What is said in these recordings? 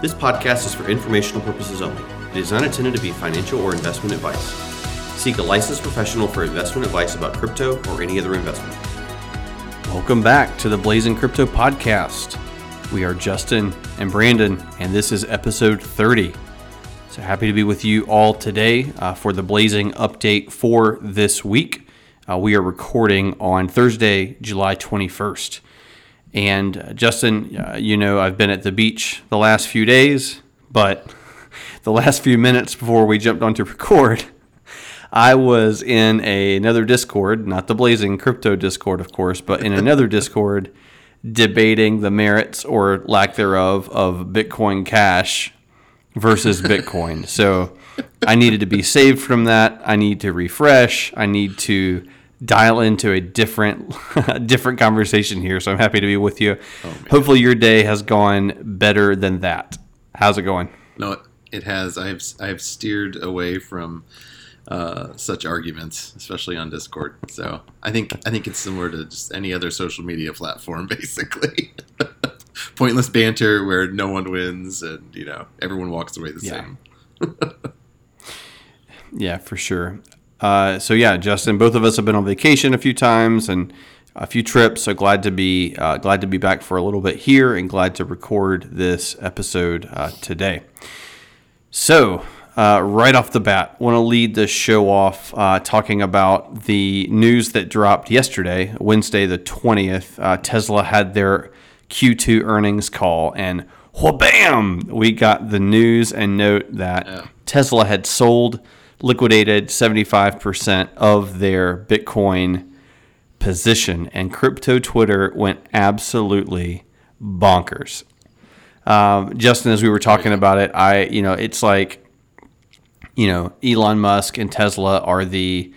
This podcast is for informational purposes only. It is not intended to be financial or investment advice. Seek a licensed professional for investment advice about crypto or any other investment. Welcome back to the Blazing Crypto Podcast. We are Justin and Brandon, and this is episode 30. So happy to be with you all today uh, for the Blazing update for this week. Uh, we are recording on Thursday, July 21st. And uh, Justin, uh, you know, I've been at the beach the last few days, but the last few minutes before we jumped on to record, I was in a, another Discord, not the Blazing Crypto Discord, of course, but in another Discord debating the merits or lack thereof of Bitcoin Cash versus Bitcoin. so I needed to be saved from that. I need to refresh. I need to dial into a different different conversation here. So I'm happy to be with you. Oh, Hopefully your day has gone better than that. How's it going? No, it has. I've I've steered away from uh, such arguments, especially on Discord. So I think I think it's similar to just any other social media platform, basically. Pointless banter where no one wins, and you know everyone walks away the yeah. same. yeah, for sure. Uh, so yeah, Justin, both of us have been on vacation a few times and a few trips. So glad to be uh, glad to be back for a little bit here, and glad to record this episode uh, today. So uh, right off the bat, want to lead the show off uh, talking about the news that dropped yesterday, Wednesday the twentieth. Uh, Tesla had their Q2 earnings call, and bam, we got the news and note that yeah. Tesla had sold liquidated 75% of their Bitcoin position, and crypto Twitter went absolutely bonkers. Um, Justin, as we were talking about it, I, you know, it's like, you know, Elon Musk and Tesla are the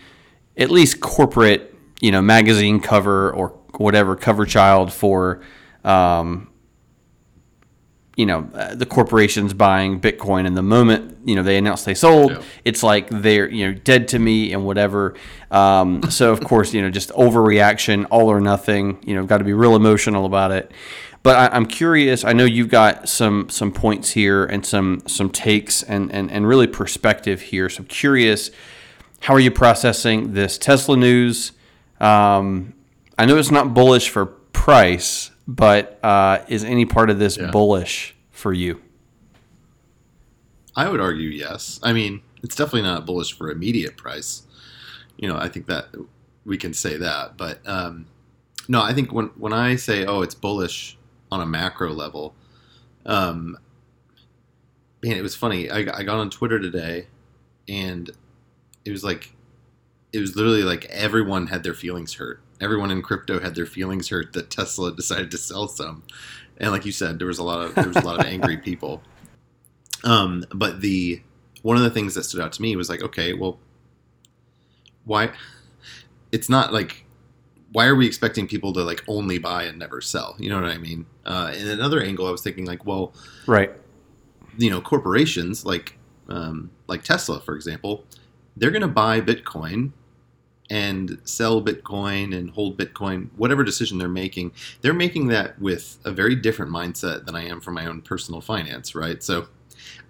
at least corporate, you know, magazine cover or whatever cover child for um, you know uh, the corporations buying Bitcoin, and the moment you know they announce they sold, yeah. it's like they're you know dead to me and whatever. Um, so of course you know just overreaction, all or nothing. You know, got to be real emotional about it. But I, am curious. I know you've got some some points here and some some takes and and and really perspective here. So I'm curious, how are you processing this Tesla news? Um, I know it's not bullish for price, but uh, is any part of this yeah. bullish for you? I would argue yes. I mean, it's definitely not bullish for immediate price. You know, I think that we can say that. But um, no, I think when when I say oh, it's bullish on a macro level, um, man, it was funny. I, I got on Twitter today, and it was like, it was literally like everyone had their feelings hurt everyone in crypto had their feelings hurt that Tesla decided to sell some, and like you said, there was a lot of there was a lot of angry people. Um, but the one of the things that stood out to me was like, okay, well, why? It's not like why are we expecting people to like only buy and never sell? You know what I mean? Uh, in another angle, I was thinking like, well, right, you know, corporations like um, like Tesla, for example, they're going to buy Bitcoin and sell Bitcoin and hold Bitcoin, whatever decision they're making, they're making that with a very different mindset than I am for my own personal finance, right? So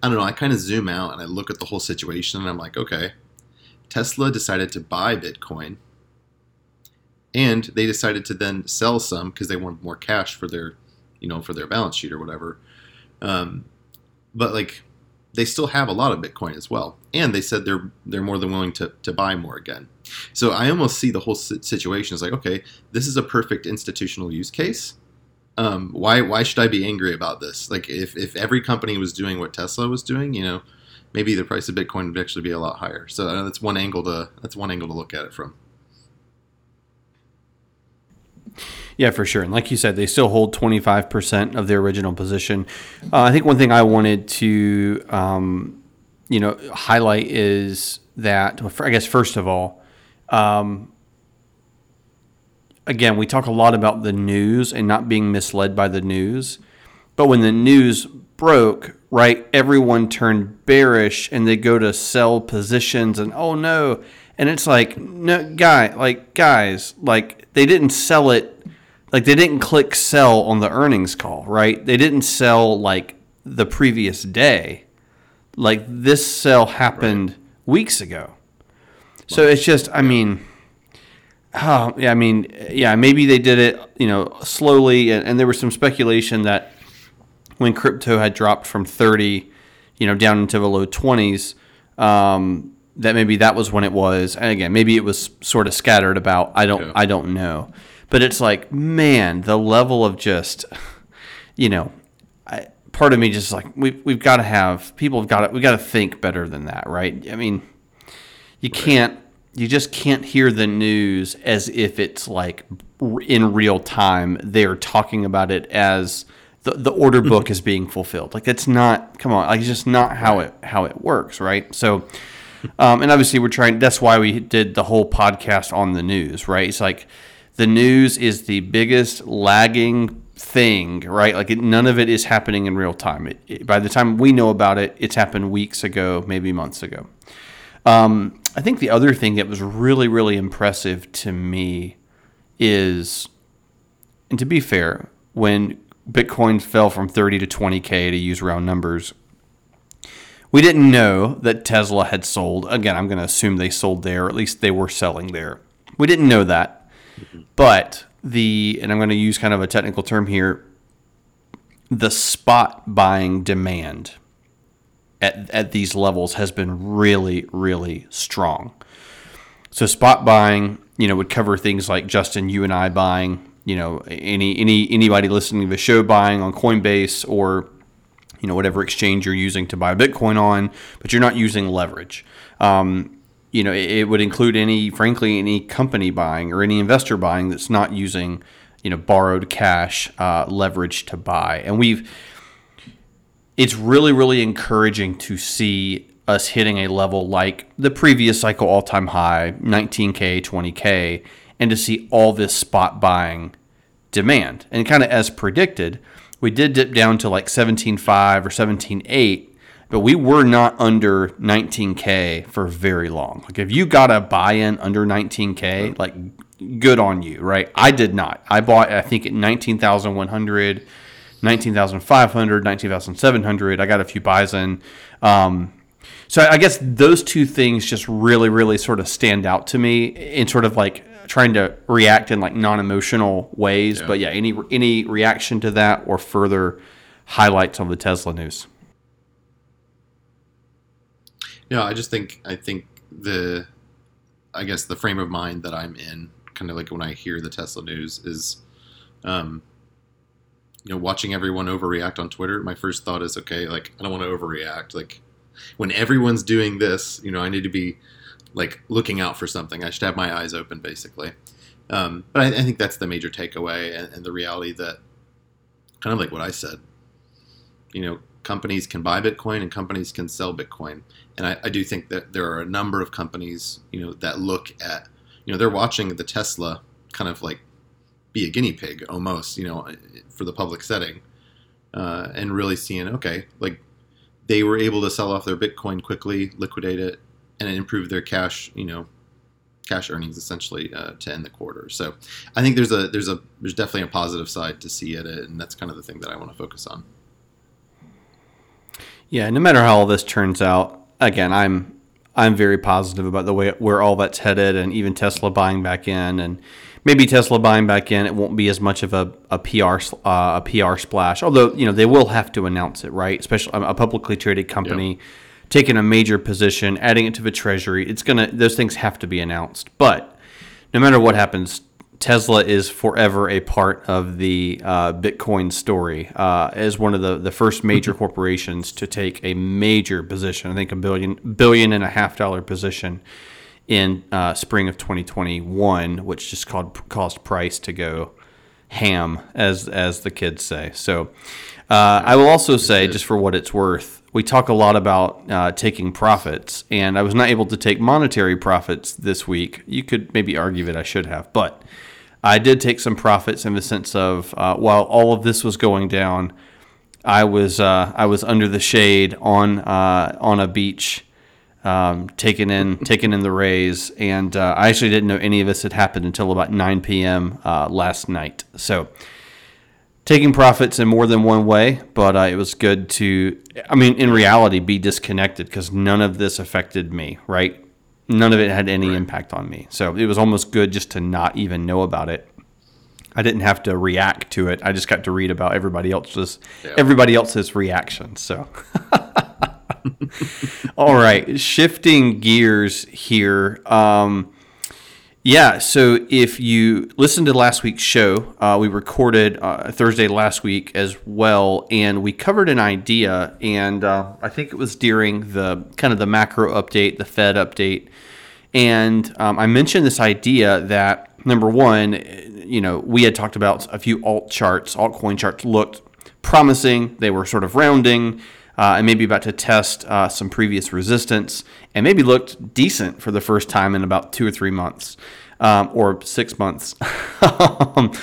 I don't know, I kind of zoom out and I look at the whole situation and I'm like, okay, Tesla decided to buy Bitcoin and they decided to then sell some because they wanted more cash for their, you know, for their balance sheet or whatever. Um, but like, they still have a lot of Bitcoin as well, and they said they're they're more than willing to to buy more again. So I almost see the whole situation as like, okay, this is a perfect institutional use case. Um, why why should I be angry about this? Like if if every company was doing what Tesla was doing, you know, maybe the price of Bitcoin would actually be a lot higher. So uh, that's one angle to that's one angle to look at it from. Yeah, for sure. And like you said, they still hold 25% of their original position. Uh, I think one thing I wanted to, um, you know, highlight is that, I guess, first of all, um, again, we talk a lot about the news and not being misled by the news. But when the news broke, right, everyone turned bearish and they go to sell positions and, oh no. And it's like, no, guy, like, guys, like, they didn't sell it like they didn't click sell on the earnings call, right? They didn't sell like the previous day. Like this sale happened right. weeks ago. So it's just, I mean, oh, yeah, I mean, yeah, maybe they did it, you know, slowly. And, and there was some speculation that when crypto had dropped from 30, you know, down into the low 20s, um, that maybe that was when it was. And again, maybe it was sort of scattered about. I don't, yeah. I don't know. But it's like, man, the level of just, you know, I, part of me just like we we've got to have people have got to we got to think better than that, right? I mean, you can't you just can't hear the news as if it's like in real time. They're talking about it as the, the order book is being fulfilled. Like it's not. Come on, like it's just not how it how it works, right? So, um, and obviously we're trying. That's why we did the whole podcast on the news, right? It's like the news is the biggest lagging thing, right? Like it, none of it is happening in real time. It, it, by the time we know about it, it's happened weeks ago, maybe months ago. Um, I think the other thing that was really, really impressive to me is, and to be fair, when Bitcoin fell from 30 to 20K to use round numbers, we didn't know that Tesla had sold. Again, I'm going to assume they sold there, or at least they were selling there. We didn't know that. But the, and I'm going to use kind of a technical term here, the spot buying demand at, at these levels has been really, really strong. So spot buying, you know, would cover things like Justin, you and I buying, you know, any any anybody listening to the show buying on Coinbase or you know whatever exchange you're using to buy Bitcoin on, but you're not using leverage. Um, you know, it, it, would include any, frankly, any company buying or any investor buying that's not using, you know, borrowed cash uh, leverage to buy. And we've, it's really, really encouraging to see us hitting a level like the previous cycle all time high, 19K, 20K, and to see all this spot buying demand. And kind of as predicted, we did dip down to like 17.5 or 17.8 but we were not under 19k for very long. Like if you got a buy-in under 19k, like good on you, right? I did not. I bought I think at 19,100, 19,500, 19,700. I got a few buys in. Um, so I guess those two things just really, really sort of stand out to me in sort of like trying to react in like non-emotional ways. Yeah. But yeah, any any reaction to that or further highlights on the Tesla news? Yeah, I just think I think the I guess the frame of mind that I'm in, kind of like when I hear the Tesla news, is um, you know watching everyone overreact on Twitter. My first thought is okay, like I don't want to overreact. Like when everyone's doing this, you know, I need to be like looking out for something. I should have my eyes open, basically. Um, but I, I, think that's the major takeaway, and, and the reality that kind of like what I said. You know, companies can buy Bitcoin and companies can sell Bitcoin. And I, I, do think that there are a number of companies, you know, that look at, you know, they're watching the Tesla kind of like be a guinea pig almost, you know, for the public setting, uh, and really seeing, okay, like they were able to sell off their Bitcoin quickly, liquidate it, and improve their cash, you know, cash earnings essentially uh, to end the quarter. So I think there's a there's a there's definitely a positive side to see it, and that's kind of the thing that I want to focus on. Yeah, no matter how all this turns out, again, I'm I'm very positive about the way where all that's headed, and even Tesla buying back in, and maybe Tesla buying back in, it won't be as much of a, a PR uh, a PR splash. Although you know they will have to announce it, right? Especially a publicly traded company yep. taking a major position, adding it to the treasury. It's gonna those things have to be announced. But no matter what happens, Tesla is forever a part of the uh, Bitcoin story uh, as one of the, the first major corporations to take a major position. I think a billion billion and a half dollar position in uh, spring of 2021, which just called, caused price to go ham, as as the kids say. So uh, I will also say, just for what it's worth, we talk a lot about uh, taking profits, and I was not able to take monetary profits this week. You could maybe argue that I should have, but I did take some profits in the sense of uh, while all of this was going down, I was uh, I was under the shade on uh, on a beach, um, taking in taking in the rays, and uh, I actually didn't know any of this had happened until about 9 p.m. Uh, last night. So taking profits in more than one way, but uh, it was good to, I mean, in reality, be disconnected because none of this affected me, right? None of it had any right. impact on me. So it was almost good just to not even know about it. I didn't have to react to it. I just got to read about everybody else's yeah. everybody else's reactions. So All right, shifting gears here. Um, yeah, so if you listened to last week's show, uh, we recorded uh, Thursday last week as well, and we covered an idea, and uh, I think it was during the kind of the macro update, the Fed update, and um, I mentioned this idea that number one, you know, we had talked about a few alt charts, altcoin charts looked promising, they were sort of rounding. Uh, and maybe about to test uh, some previous resistance, and maybe looked decent for the first time in about two or three months um, or six months.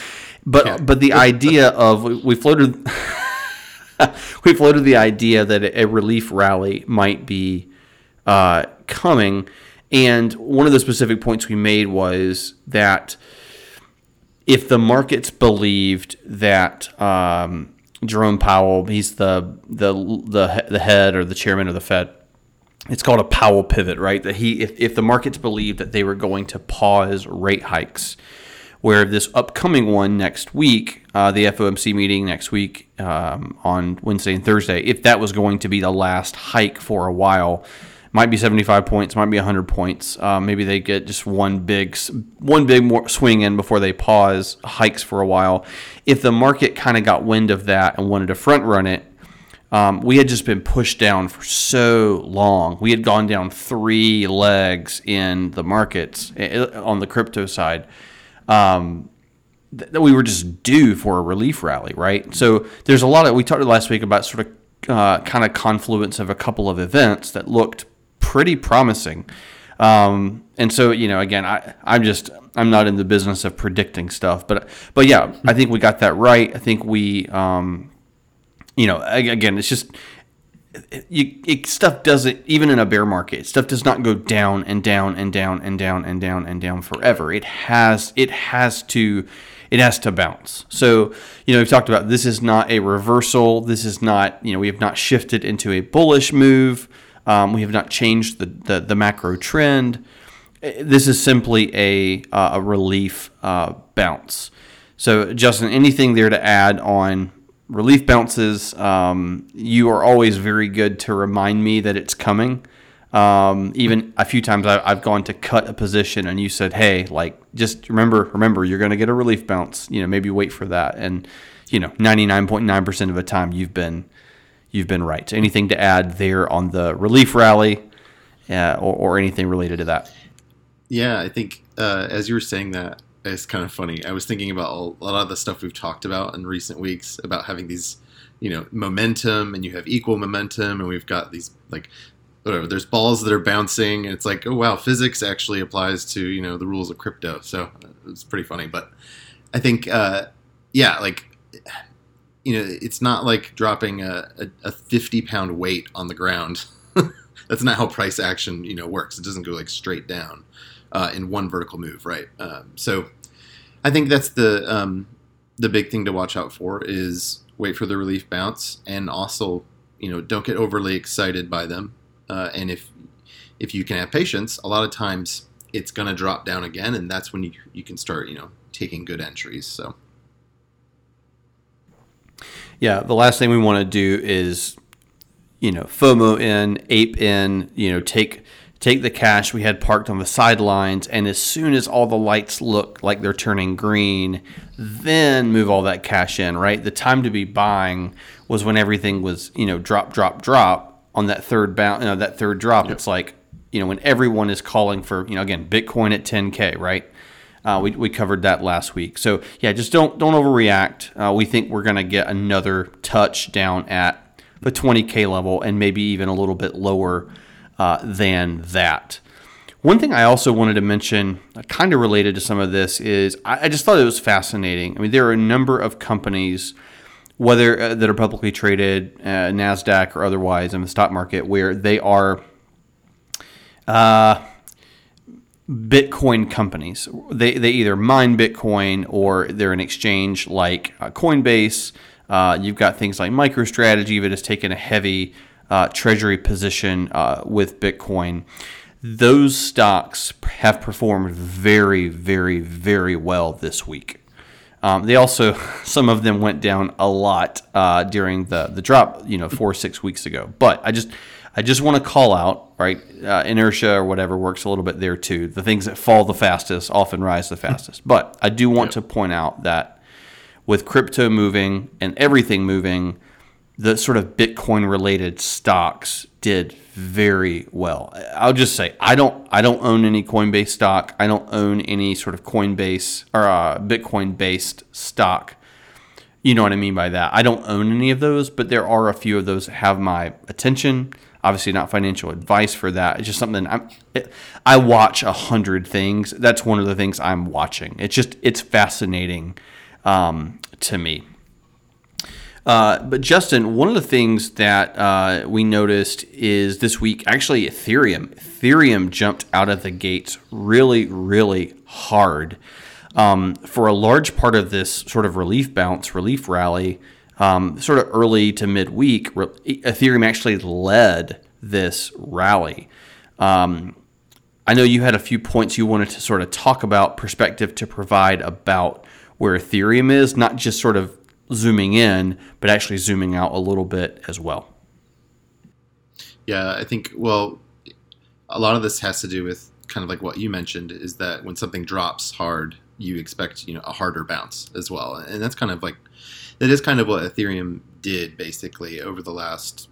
But yeah. but the idea of we floated we floated the idea that a relief rally might be uh, coming, and one of the specific points we made was that if the markets believed that um, Jerome Powell, he's the the the the head or the chairman of the Fed it's called a Powell pivot, right? That he, if, if the markets believed that they were going to pause rate hikes, where this upcoming one next week, uh, the FOMC meeting next week um, on Wednesday and Thursday, if that was going to be the last hike for a while, might be 75 points, might be 100 points. Uh, maybe they get just one big one big more swing in before they pause hikes for a while. If the market kind of got wind of that and wanted to front run it, um, we had just been pushed down for so long. We had gone down three legs in the markets on the crypto side. Um, that we were just due for a relief rally, right? So there's a lot of we talked last week about sort of uh, kind of confluence of a couple of events that looked pretty promising. Um, and so you know, again, I I'm just I'm not in the business of predicting stuff, but but yeah, I think we got that right. I think we um, you know, again, it's just you, it, stuff doesn't even in a bear market stuff does not go down and down and down and down and down and down forever it has it has to it has to bounce so you know we've talked about this is not a reversal this is not you know we have not shifted into a bullish move um, we have not changed the, the, the macro trend this is simply a, uh, a relief uh, bounce so justin anything there to add on relief bounces, um, you are always very good to remind me that it's coming. Um, even a few times I, have gone to cut a position and you said, "Hey, like just remember, remember, you're going to get a relief bounce. You know, maybe wait for that." And you know, 99.9% of the time, you've been you've been right. Anything to add there on the relief rally, uh, or, or anything related to that? Yeah, I think uh, as you were saying that, it's kind of funny. I was thinking about a lot of the stuff we've talked about in recent weeks about having these, you know, momentum, and you have equal momentum, and we've got these like whatever. There's balls that are bouncing, and it's like, oh wow, physics actually applies to you know the rules of crypto. So it's pretty funny. But I think, uh, yeah, like you know, it's not like dropping a, a, a 50 pound weight on the ground. That's not how price action you know works. It doesn't go like straight down uh, in one vertical move, right? Um, so I think that's the um, the big thing to watch out for is wait for the relief bounce and also you know don't get overly excited by them. Uh, and if if you can have patience, a lot of times it's going to drop down again, and that's when you you can start you know taking good entries. So. Yeah, the last thing we want to do is, you know, FOMO in, ape in, you know, take take the cash we had parked on the sidelines, and as soon as all the lights look like they're turning green, then move all that cash in, right? The time to be buying was when everything was, you know, drop, drop, drop on that third bound, you know, that third drop. Yep. It's like, you know, when everyone is calling for, you know, again, Bitcoin at 10K, right? Uh, we, we covered that last week. So yeah, just don't don't overreact. Uh, we think we're to get another touch down at the 20k level and maybe even a little bit lower uh, than that. One thing I also wanted to mention, uh, kind of related to some of this, is I, I, just thought it was fascinating. I mean, there are a number of companies, whether uh, that are publicly traded, uh, Nasdaq or otherwise, in the stock market, where they are, uh, Bitcoin companies. They, they either mine Bitcoin or they're an exchange like uh, Coinbase. Uh, you've got things like MicroStrategy that has taken a heavy uh, treasury position uh, with Bitcoin. Those stocks have performed very, very, very well this week. Um, they also, some of them went down a lot uh, during the the drop, you know, four or six weeks ago. But I just, I just want to call out, right? Uh, inertia or whatever works a little bit there too. The things that fall the fastest often rise the fastest. But I do want to point out that with crypto moving and everything moving, the sort of Bitcoin related stocks did very well. I'll just say I don't I don't own any Coinbase stock. I don't own any sort of Coinbase or uh, Bitcoin based stock. You know what I mean by that. I don't own any of those, but there are a few of those that have my attention. Obviously, not financial advice for that. It's just something I'm. It, I watch a hundred things. That's one of the things I'm watching. It's just it's fascinating um, to me. Uh, but Justin, one of the things that uh, we noticed is this week, actually, Ethereum. Ethereum jumped out of the gates really, really hard. Um, for a large part of this sort of relief bounce, relief rally, um, sort of early to midweek, Ethereum actually led this rally. Um, I know you had a few points you wanted to sort of talk about, perspective to provide about where Ethereum is, not just sort of zooming in, but actually zooming out a little bit as well. Yeah, I think, well, a lot of this has to do with kind of like what you mentioned is that when something drops hard, you expect, you know, a harder bounce as well. And that's kind of like, that is kind of what Ethereum did basically over the last,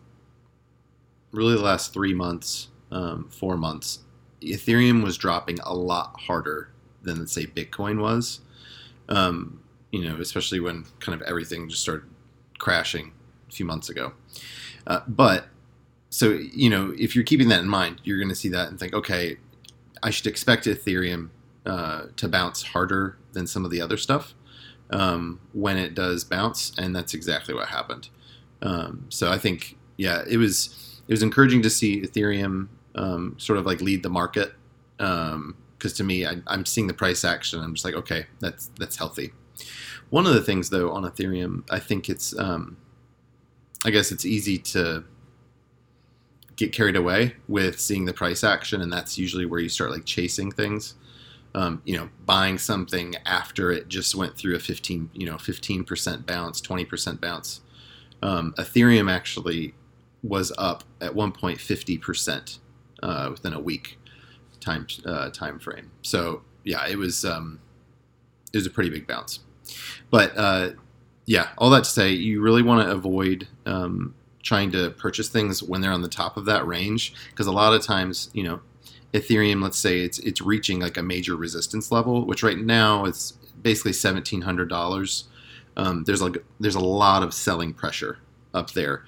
really the last three months, um, four months. Ethereum was dropping a lot harder than, let's say, Bitcoin was. Um, you know, especially when kind of everything just started crashing a few months ago. Uh, but so you know, if you're keeping that in mind, you're going to see that and think, okay, I should expect Ethereum uh, to bounce harder than some of the other stuff um, when it does bounce, and that's exactly what happened. Um, so I think, yeah, it was it was encouraging to see Ethereum um, sort of like lead the market because um, to me, I, am seeing the price action. I'm just like, okay, that's that's healthy. One of the things, though, on Ethereum, I think it's, um, I guess it's easy to get carried away with seeing the price action, and that's usually where you start like chasing things. Um, you know, buying something after it just went through a 15, you know, 15% bounce, 20% bounce. Um, Ethereum actually was up at one point 50% uh, within a week time uh, time frame. So yeah, it was um, it was a pretty big bounce. But uh, yeah, all that to say, you really want to avoid um, trying to purchase things when they're on the top of that range because a lot of times, you know, Ethereum, let's say it's it's reaching like a major resistance level, which right now is basically seventeen hundred dollars. Um, there's like there's a lot of selling pressure up there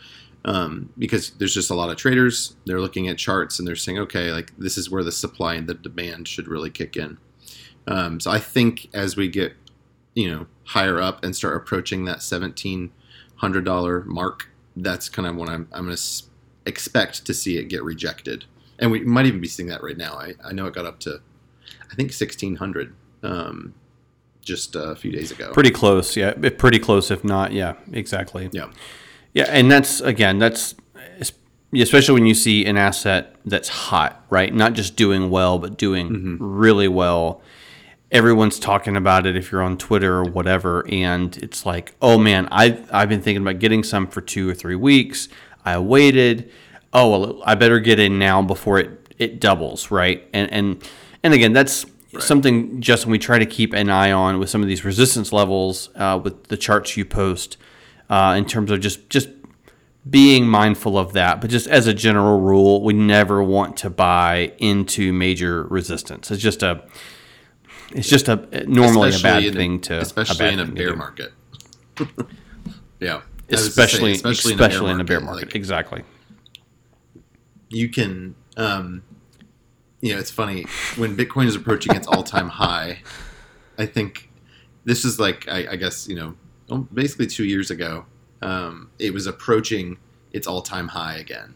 um, because there's just a lot of traders. They're looking at charts and they're saying, okay, like this is where the supply and the demand should really kick in. Um, so I think as we get you know higher up and start approaching that seventeen hundred dollar mark, that's kind of when I'm I'm going to expect to see it get rejected, and we might even be seeing that right now. I, I know it got up to I think sixteen hundred um, just a few days ago. Pretty close, yeah. Pretty close, if not, yeah, exactly. Yeah, yeah, and that's again that's especially when you see an asset that's hot, right? Not just doing well, but doing mm-hmm. really well everyone's talking about it if you're on Twitter or whatever, and it's like, oh man, I've I've been thinking about getting some for two or three weeks. I waited. Oh well, I better get in now before it it doubles, right? And and and again, that's right. something Justin we try to keep an eye on with some of these resistance levels uh, with the charts you post uh, in terms of just just being mindful of that. But just as a general rule, we never want to buy into major resistance. It's just a it's just a normally especially a bad thing to especially a in a bear market. yeah, especially especially, especially in, a bear market. Like, exactly. You can, um, you know, it's funny when Bitcoin is approaching its all-time high. I think this is like I, I guess you know basically two years ago. Um, it was approaching its all-time high again,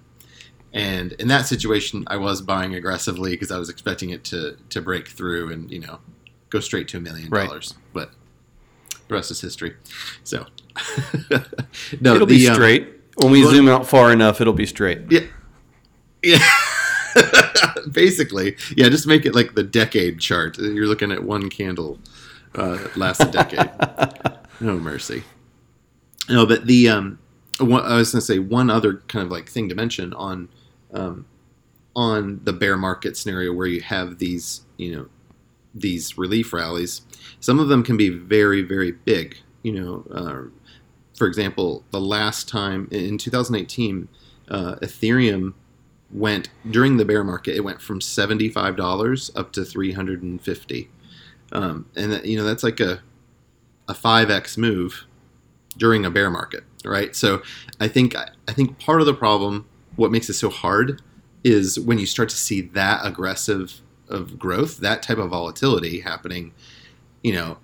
And in that situation, I was buying aggressively because I was expecting it to to break through and you know go straight to a million dollars. But the rest is history. So no, it'll be the, um, straight. when we zoom out far enough, it'll be straight. Yeah. Yeah. Basically, yeah. Just make it like the decade chart. You're looking at one candle uh, lasts a decade. no mercy. No, but the um, one, I was going to say one other kind of like thing to mention on um, on the bear market scenario where you have these you know these relief rallies. Some of them can be very very big. You know, uh, for example, the last time in 2018, uh, Ethereum went during the bear market. It went from seventy five dollars up to three hundred and fifty, um, and you know that's like a a five x move during a bear market, right? So I think I think part of the problem, what makes it so hard, is when you start to see that aggressive of growth, that type of volatility happening, you know,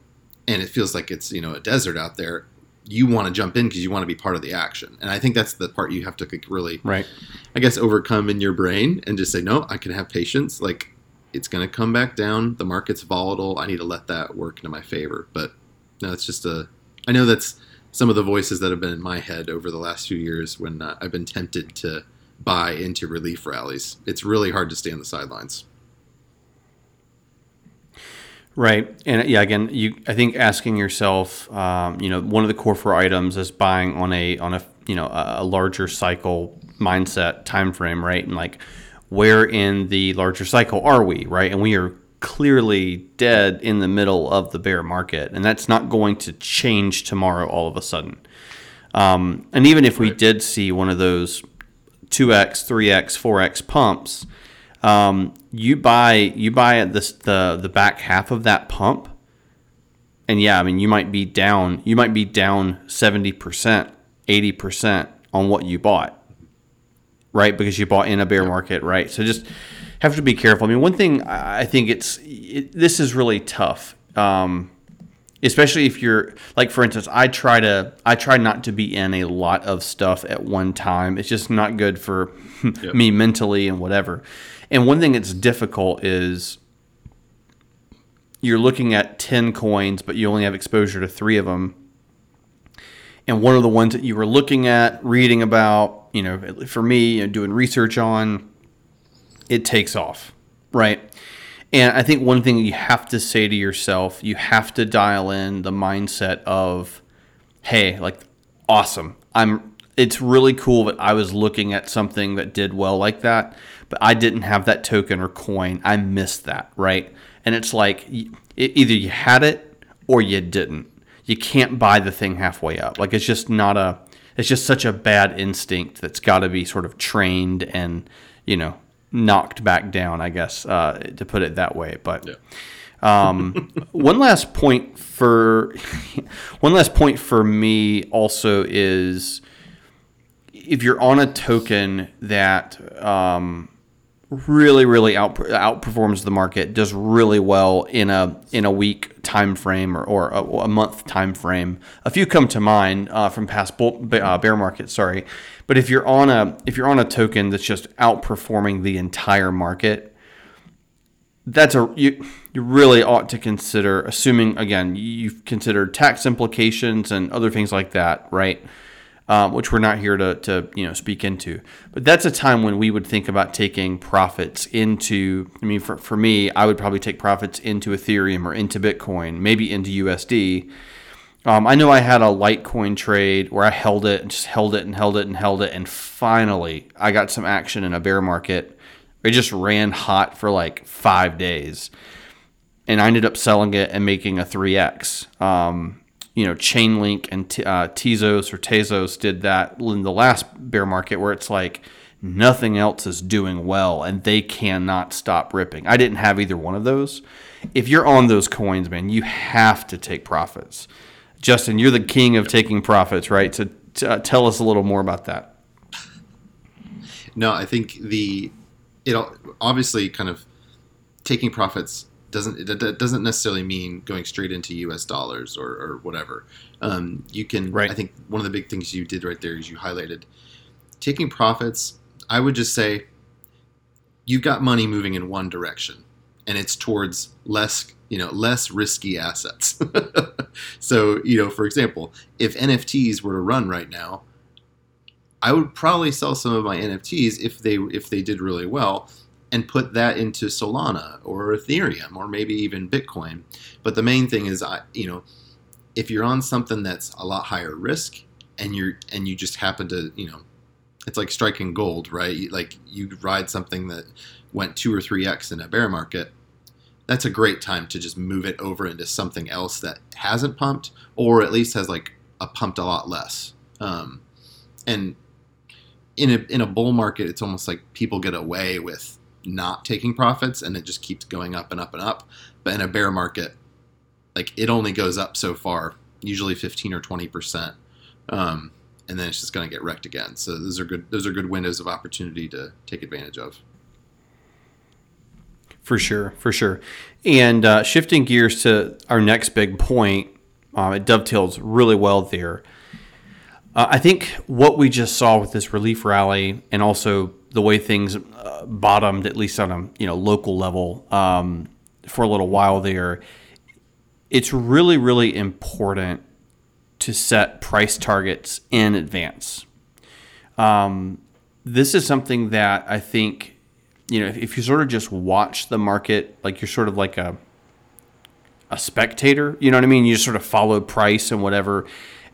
and it feels like it's you know a desert out there. You want to jump in because you want to be part of the action, and I think that's the part you have to like, really Right. I guess overcome in your brain and just say, no, I can have patience. Like it's going to come back down. The market's volatile. I need to let that work into my favor. But no, it's just a. I know that's some of the voices that have been in my head over the last few years when uh, I've been tempted to buy into relief rallies. It's really hard to stay on the sidelines. Right, and yeah, again, you I think asking yourself, um, you know, one of the core four items is buying on a on a you know a, larger cycle mindset time frame, right? And like, where in the larger cycle are we, right? And we are clearly dead in the middle of the bear market, and that's not going to change tomorrow all of a sudden. Um, and even if we did see one of those two x, three x, four x pumps, um, you buy you buy at this the the back half of that pump, and yeah, I mean you might be down you might be down seventy percent, eighty percent on what you bought, right? Because you bought in a bear market, right? So just have to be careful. I mean, one thing I think it's it, this is really tough. Um, especially if you're like for instance i try to i try not to be in a lot of stuff at one time it's just not good for me mentally and whatever and one thing that's difficult is you're looking at 10 coins but you only have exposure to three of them and one of the ones that you were looking at reading about you know for me you know, doing research on it takes off right and I think one thing you have to say to yourself, you have to dial in the mindset of, hey, like, awesome. I'm. It's really cool that I was looking at something that did well like that, but I didn't have that token or coin. I missed that, right? And it's like it, either you had it or you didn't. You can't buy the thing halfway up. Like it's just not a. It's just such a bad instinct that's got to be sort of trained and you know knocked back down, I guess, uh, to put it that way. But um, one last point for one last point for me also is if you're on a token that um, really really out, outperforms the market, does really well in a in a week time frame or, or a, a month time frame. A few come to mind uh, from past bull, uh, bear market. Sorry, but if you're on a if you're on a token that's just outperforming the entire market, that's a you you really ought to consider. Assuming again you've considered tax implications and other things like that, right? Um, which we're not here to, to you know speak into. But that's a time when we would think about taking profits into. I mean, for, for me, I would probably take profits into Ethereum or into Bitcoin, maybe into USD. Um, I know I had a Litecoin trade where I held it and just held it and held it and held it, and finally I got some action in a bear market. It just ran hot for like five days, and I ended up selling it and making a three x. Um, you know, Chainlink and uh, Tezos or Tezos did that in the last bear market where it's like nothing else is doing well and they cannot stop ripping. I didn't have either one of those. If you're on those coins, man, you have to take profits. Justin, you're the king of taking profits, right? So uh, tell us a little more about that. No, I think the it obviously kind of taking profits doesn't it doesn't necessarily mean going straight into U.S. dollars or, or whatever. Um, you can. Right. I think one of the big things you did right there is you highlighted taking profits. I would just say you've got money moving in one direction, and it's towards less, you know, less risky assets. so, you know, for example, if NFTs were to run right now, I would probably sell some of my NFTs if they if they did really well and put that into Solana or Ethereum or maybe even Bitcoin. But the main thing is I you know, if you're on something that's a lot higher risk and you're and you just happen to, you know, it's like striking gold, right? Like you ride something that went 2 or 3x in a bear market, that's a great time to just move it over into something else that hasn't pumped or at least has like a pumped a lot less. Um, and in a in a bull market, it's almost like people get away with not taking profits, and it just keeps going up and up and up. But in a bear market, like it only goes up so far, usually fifteen or twenty percent, um, and then it's just going to get wrecked again. So those are good. Those are good windows of opportunity to take advantage of. For sure, for sure. And uh, shifting gears to our next big point, um, it dovetails really well there. Uh, I think what we just saw with this relief rally, and also the way things uh, bottomed, at least on a you know local level, um, for a little while there, it's really really important to set price targets in advance. Um, this is something that I think you know, if, if you sort of just watch the market, like you're sort of like a a spectator, you know what I mean? You just sort of follow price and whatever.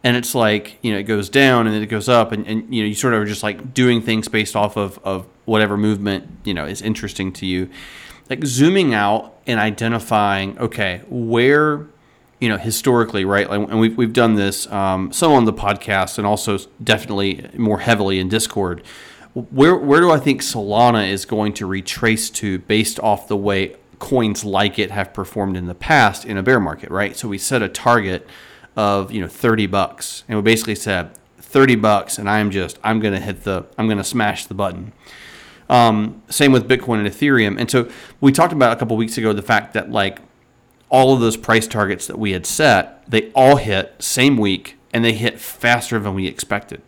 And it's like, you know, it goes down and then it goes up and, and you know, you sort of are just like doing things based off of, of whatever movement, you know, is interesting to you. Like zooming out and identifying, okay, where, you know, historically, right? Like, and we've, we've done this um, some on the podcast and also definitely more heavily in Discord where where do I think Solana is going to retrace to based off the way coins like it have performed in the past in a bear market, right? So we set a target of you know 30 bucks, and we basically said 30 bucks, and I'm just I'm gonna hit the I'm gonna smash the button. Um, same with Bitcoin and Ethereum, and so we talked about a couple weeks ago the fact that like all of those price targets that we had set, they all hit same week, and they hit faster than we expected.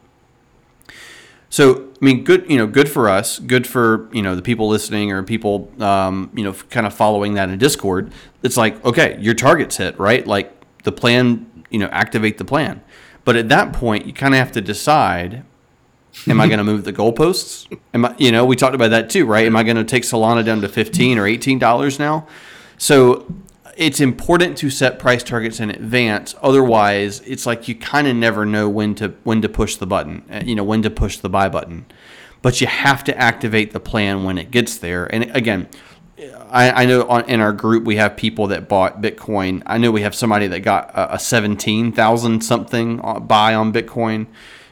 So I mean, good you know, good for us, good for you know the people listening or people um, you know kind of following that in Discord. It's like okay, your target's hit right, like the plan, you know, activate the plan. But at that point, you kind of have to decide: Am I going to move the goalposts? Am I, you know, we talked about that too, right? Am I going to take Solana down to fifteen or eighteen dollars now? So it's important to set price targets in advance. Otherwise, it's like you kind of never know when to when to push the button. Uh, you know when to push the buy button, but you have to activate the plan when it gets there. And again, I, I know on, in our group we have people that bought Bitcoin. I know we have somebody that got a, a seventeen thousand something uh, buy on Bitcoin.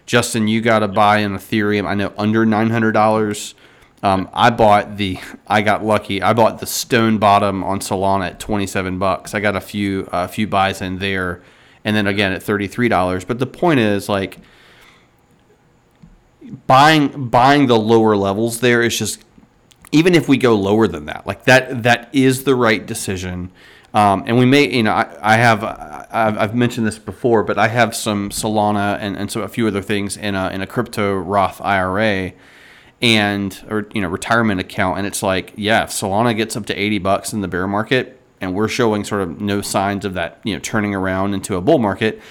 Justin, you got a buy in Ethereum. I know under nine hundred dollars. Um, I bought the. I got lucky. I bought the stone bottom on Solana at twenty seven bucks. I got a few a uh, few buys in there, and then again at thirty three dollars. But the point is like buying buying the lower levels there is just even if we go lower than that, like that that is the right decision. Um, and we may, you know, I, I have, I've, I've, mentioned this before, but I have some Solana and, and so a few other things in a, in a crypto Roth IRA and or you know retirement account and it's like yeah if solana gets up to 80 bucks in the bear market and we're showing sort of no signs of that you know turning around into a bull market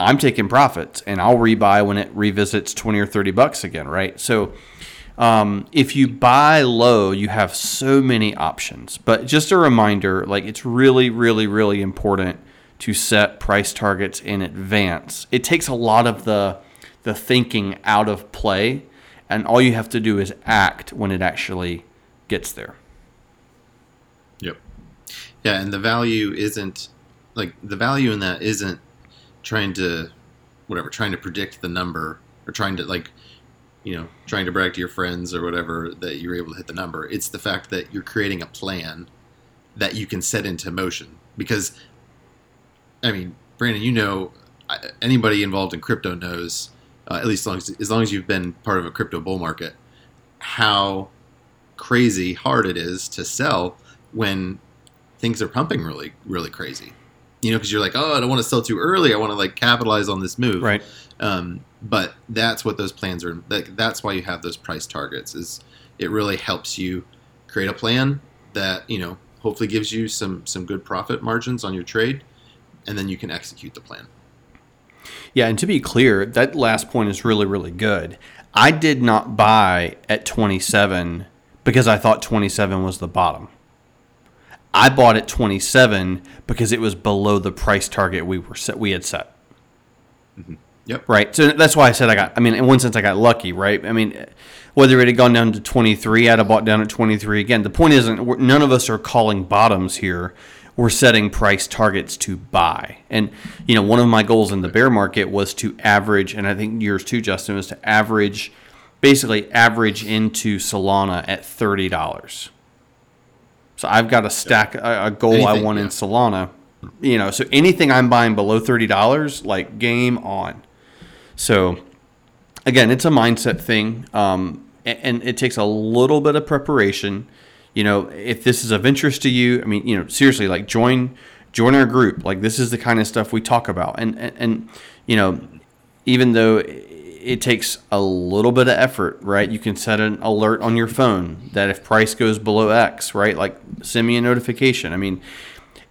i'm taking profits and i'll rebuy when it revisits 20 or 30 bucks again right so um, if you buy low you have so many options but just a reminder like it's really really really important to set price targets in advance it takes a lot of the the thinking out of play and all you have to do is act when it actually gets there. Yep. Yeah, and the value isn't like the value in that isn't trying to whatever, trying to predict the number or trying to like you know, trying to brag to your friends or whatever that you're able to hit the number. It's the fact that you're creating a plan that you can set into motion because I mean, Brandon, you know anybody involved in crypto knows uh, at least as long as, as long as you've been part of a crypto bull market, how crazy hard it is to sell when things are pumping really, really crazy. You know, because you're like, oh, I don't want to sell too early. I want to like capitalize on this move. Right. Um, but that's what those plans are. That, that's why you have those price targets. Is it really helps you create a plan that you know hopefully gives you some some good profit margins on your trade, and then you can execute the plan. Yeah, and to be clear, that last point is really really good. I did not buy at 27 because I thought 27 was the bottom. I bought at 27 because it was below the price target we were set we had set. Mm-hmm. Yep. Right. So that's why I said I got. I mean, in one sense, I got lucky. Right. I mean, whether it had gone down to 23, I'd have bought down at 23 again. The point isn't none of us are calling bottoms here. We're setting price targets to buy. And you know, one of my goals in the bear market was to average, and I think yours too, Justin, was to average, basically average into Solana at thirty dollars. So I've got a stack, a, a goal anything, I want yeah. in Solana. You know, so anything I'm buying below thirty dollars, like game on. So again, it's a mindset thing, um, and, and, it takes a little bit of preparation. You know, if this is of interest to you, I mean, you know, seriously, like join join our group. Like this is the kind of stuff we talk about, and and, and you know, even though it takes a little bit of effort, right? You can set an alert on your phone that if price goes below X, right? Like send me a notification. I mean,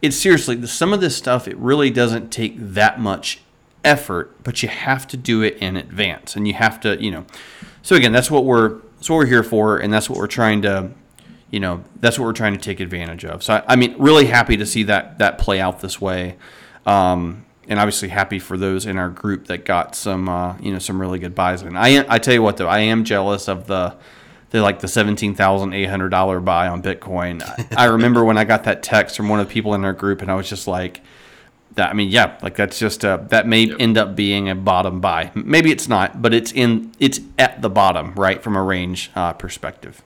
it's seriously some of this stuff. It really doesn't take that much effort, but you have to do it in advance, and you have to, you know. So again, that's what we're that's what we're here for, and that's what we're trying to, you know, that's what we're trying to take advantage of. So I, I mean, really happy to see that that play out this way. Um, and obviously happy for those in our group that got some uh, you know some really good buys And I I tell you what though, I am jealous of the the like the seventeen thousand eight hundred dollar buy on Bitcoin. I, remember when I got that text from one of the people in our group, and I was just like. That, I mean, yeah, like that's just uh, that may yep. end up being a bottom buy. Maybe it's not, but it's in it's at the bottom, right, from a range uh, perspective.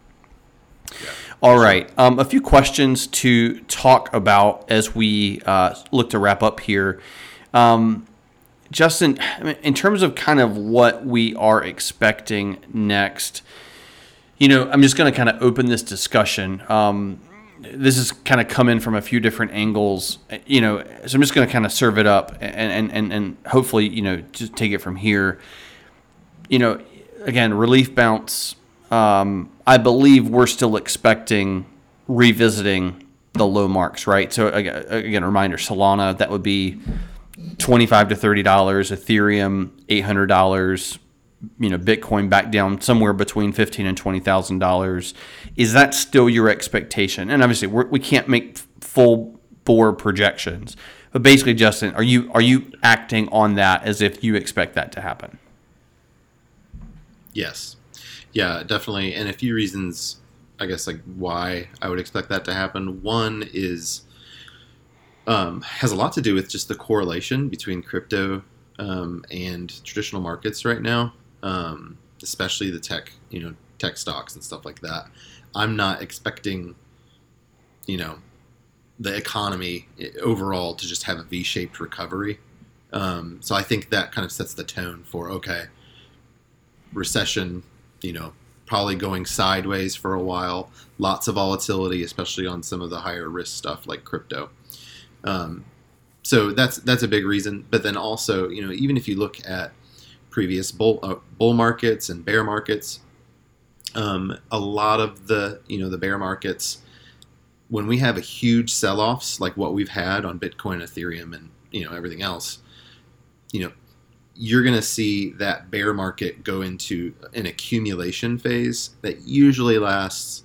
Yeah. All right, um, a few questions to talk about as we uh, look to wrap up here. Um, Justin, in terms of kind of what we are expecting next, you know, I'm just going to kind of open this discussion. Um, this is kind of come in from a few different angles, you know, so I'm just going to kind of serve it up and, and, and hopefully, you know, just take it from here. You know, again, relief bounce. Um, I believe we're still expecting revisiting the low marks, right? So again, a reminder, Solana, that would be 25 to 30 dollars ethereum 800 dollars you know bitcoin back down somewhere between 15 and 20 thousand dollars. Is that still your expectation? And obviously we're, we can not make full bore projections but basically justin are you are you acting on that as if you expect that to happen? Yes. Yeah definitely. And a few reasons i guess like why i would expect that to happen. One is um, has a lot to do with just the correlation between crypto um, and traditional markets right now, um, especially the tech, you know, tech stocks and stuff like that. I'm not expecting, you know, the economy overall to just have a V-shaped recovery. Um, so I think that kind of sets the tone for okay, recession, you know, probably going sideways for a while. Lots of volatility, especially on some of the higher risk stuff like crypto. Um, so that's that's a big reason. But then also, you know, even if you look at previous bull uh, bull markets and bear markets, um, a lot of the you know the bear markets, when we have a huge sell-offs like what we've had on Bitcoin, Ethereum, and you know everything else, you know, you're going to see that bear market go into an accumulation phase that usually lasts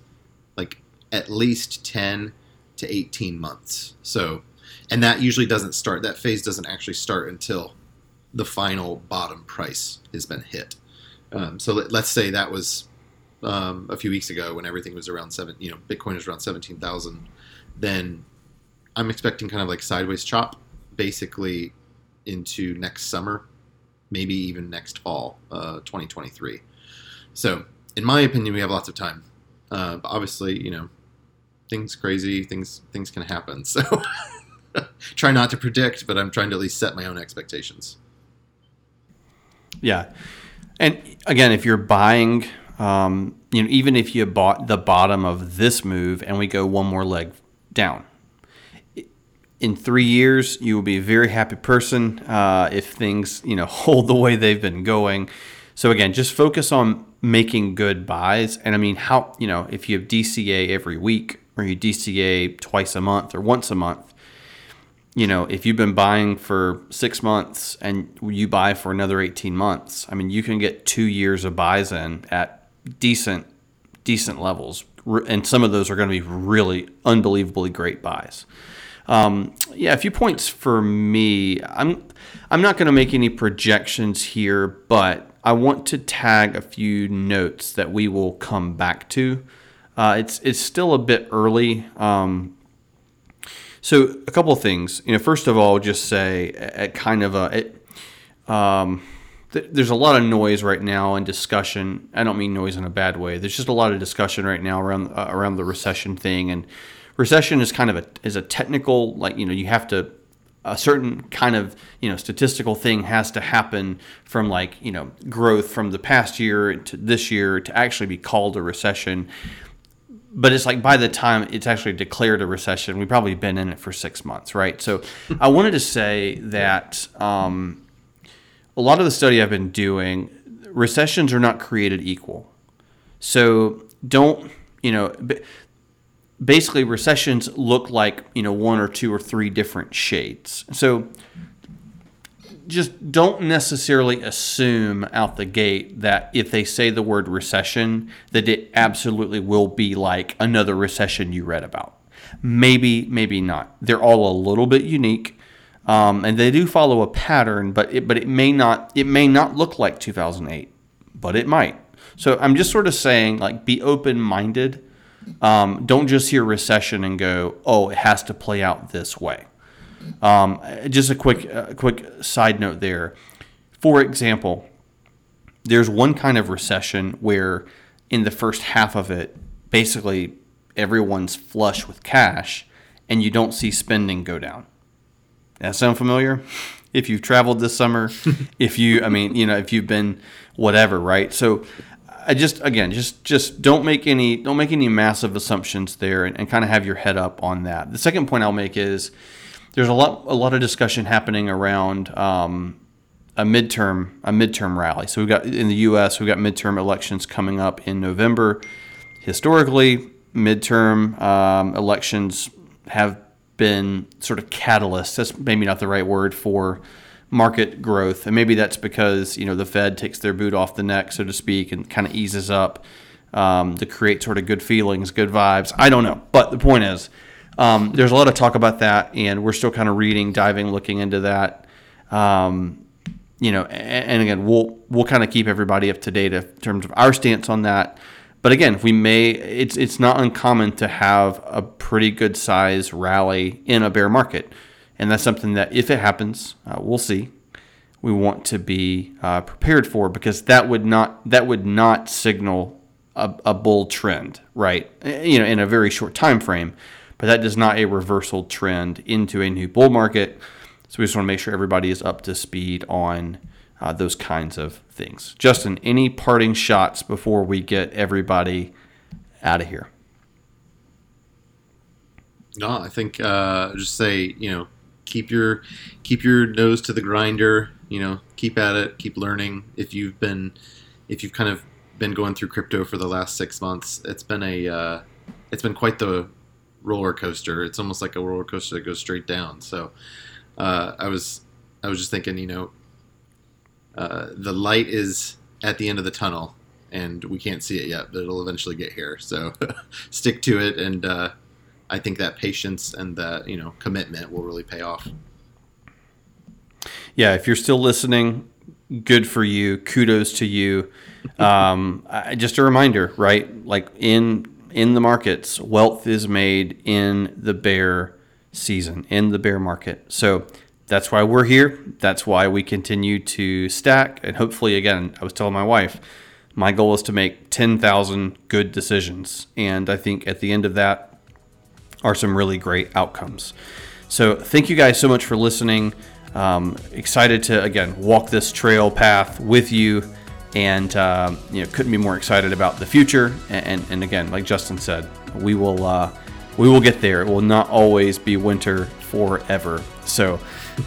like at least 10 to 18 months. So and that usually doesn't start. That phase doesn't actually start until the final bottom price has been hit. Um, so let, us say that was um, a few weeks ago when everything was around seven. You know, Bitcoin was around seventeen thousand. Then I'm expecting kind of like sideways chop, basically into next summer, maybe even next fall, uh, 2023. So, in my opinion, we have lots of time. Uh, but obviously, you know, things crazy, things things can happen. So. try not to predict, but I'm trying to at least set my own expectations. Yeah, and again, if you're buying, um, you know, even if you bought the bottom of this move and we go one more leg down, in three years, you will be a very happy person uh, if things you know hold the way they've been going. So again, just focus on making good buys. And I mean, how you know if you have DCA every week or you DCA twice a month or once a month, you know, if you've been buying for six months and you buy for another 18 months, I mean, you can get two years of buys in at decent, decent levels. And some of those are going to be really unbelievably great buys. Um, yeah, a few points for me. I'm, I'm not going to make any projections here, but I want to tag a few notes that we will come back to. Uh, it's, it's still a bit early. Um, so a couple of things. You know, first of all, just say at kind of a. Um, th- there's a lot of noise right now and discussion. I don't mean noise in a bad way. There's just a lot of discussion right now around uh, around the recession thing, and recession is kind of a is a technical like you know you have to a certain kind of you know statistical thing has to happen from like you know growth from the past year to this year to actually be called a recession but it's like by the time it's actually declared a recession, we've probably been in it for six months, right? So I wanted to say that um, a lot of the study I've been doing, recessions are not created equal. So don't, you know, basically recessions look like, you know, one or two or three different shades. So just don't necessarily assume out the gate that if they say the word recession, that it absolutely will be like another recession you read about. Maybe, maybe not. They're all a little bit unique, um, and they do follow a pattern, but it, but it may not it may not look like 2008, but it might. So I'm just sort of saying like be open minded. Um, don't just hear recession and go, oh, it has to play out this way. Um, just a quick, uh, quick side note there. For example, there's one kind of recession where in the first half of it, basically everyone's flush with cash and you don't see spending go down. That sound familiar? If you've traveled this summer, if you, I mean, you know, if you've been whatever, right? So I just, again, just, just don't make any, don't make any massive assumptions there and, and kind of have your head up on that. The second point I'll make is, there's a lot a lot of discussion happening around um, a midterm a midterm rally. So we've got in the U.S. we've got midterm elections coming up in November. Historically, midterm um, elections have been sort of catalysts. That's maybe not the right word for market growth, and maybe that's because you know the Fed takes their boot off the neck, so to speak, and kind of eases up um, to create sort of good feelings, good vibes. I don't know, but the point is um, there's a lot of talk about that, and we're still kind of reading, diving, looking into that. Um, you know, and, and, again, we'll we'll kind of keep everybody up to date in terms of our stance on that. But again, we may it's it's not uncommon to have a pretty good size rally in a bear market, and that's something that if it happens, uh, we'll see. We want to be uh, prepared for because that would not that would not signal a, a bull trend, right? You know, in a very short time frame but that is not a reversal trend into a new bull market. So we just want to make sure everybody is up to speed on uh, those kinds of things. Justin, any parting shots before we get everybody out of here? No, I think uh, just say you know keep your keep your nose to the grinder. You know, keep at it, keep learning. If you've been if you've kind of been going through crypto for the last six months, it's been a uh, it's been quite the roller coaster. It's almost like a roller coaster that goes straight down. So uh, I was I was just thinking, you know, uh, the light is at the end of the tunnel, and we can't see it yet, but it'll eventually get here. So stick to it, and uh, I think that patience and that you know commitment will really pay off. Yeah, if you're still listening, good for you. Kudos to you. Um, just a reminder, right? Like in in the markets, wealth is made in the bear season, in the bear market. So that's why we're here. That's why we continue to stack. And hopefully, again, I was telling my wife, my goal is to make 10,000 good decisions. And I think at the end of that are some really great outcomes. So thank you guys so much for listening. Um, excited to, again, walk this trail path with you and uh, you know couldn't be more excited about the future. And, and, and again, like Justin said, we will uh, we will get there. It will not always be winter forever. So,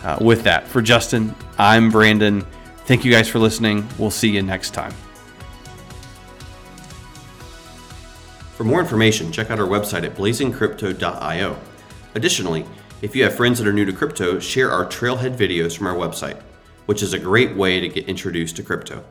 uh, with that, for Justin, I'm Brandon. Thank you guys for listening. We'll see you next time. For more information, check out our website at blazingcrypto.io. Additionally, if you have friends that are new to crypto, share our trailhead videos from our website, which is a great way to get introduced to crypto.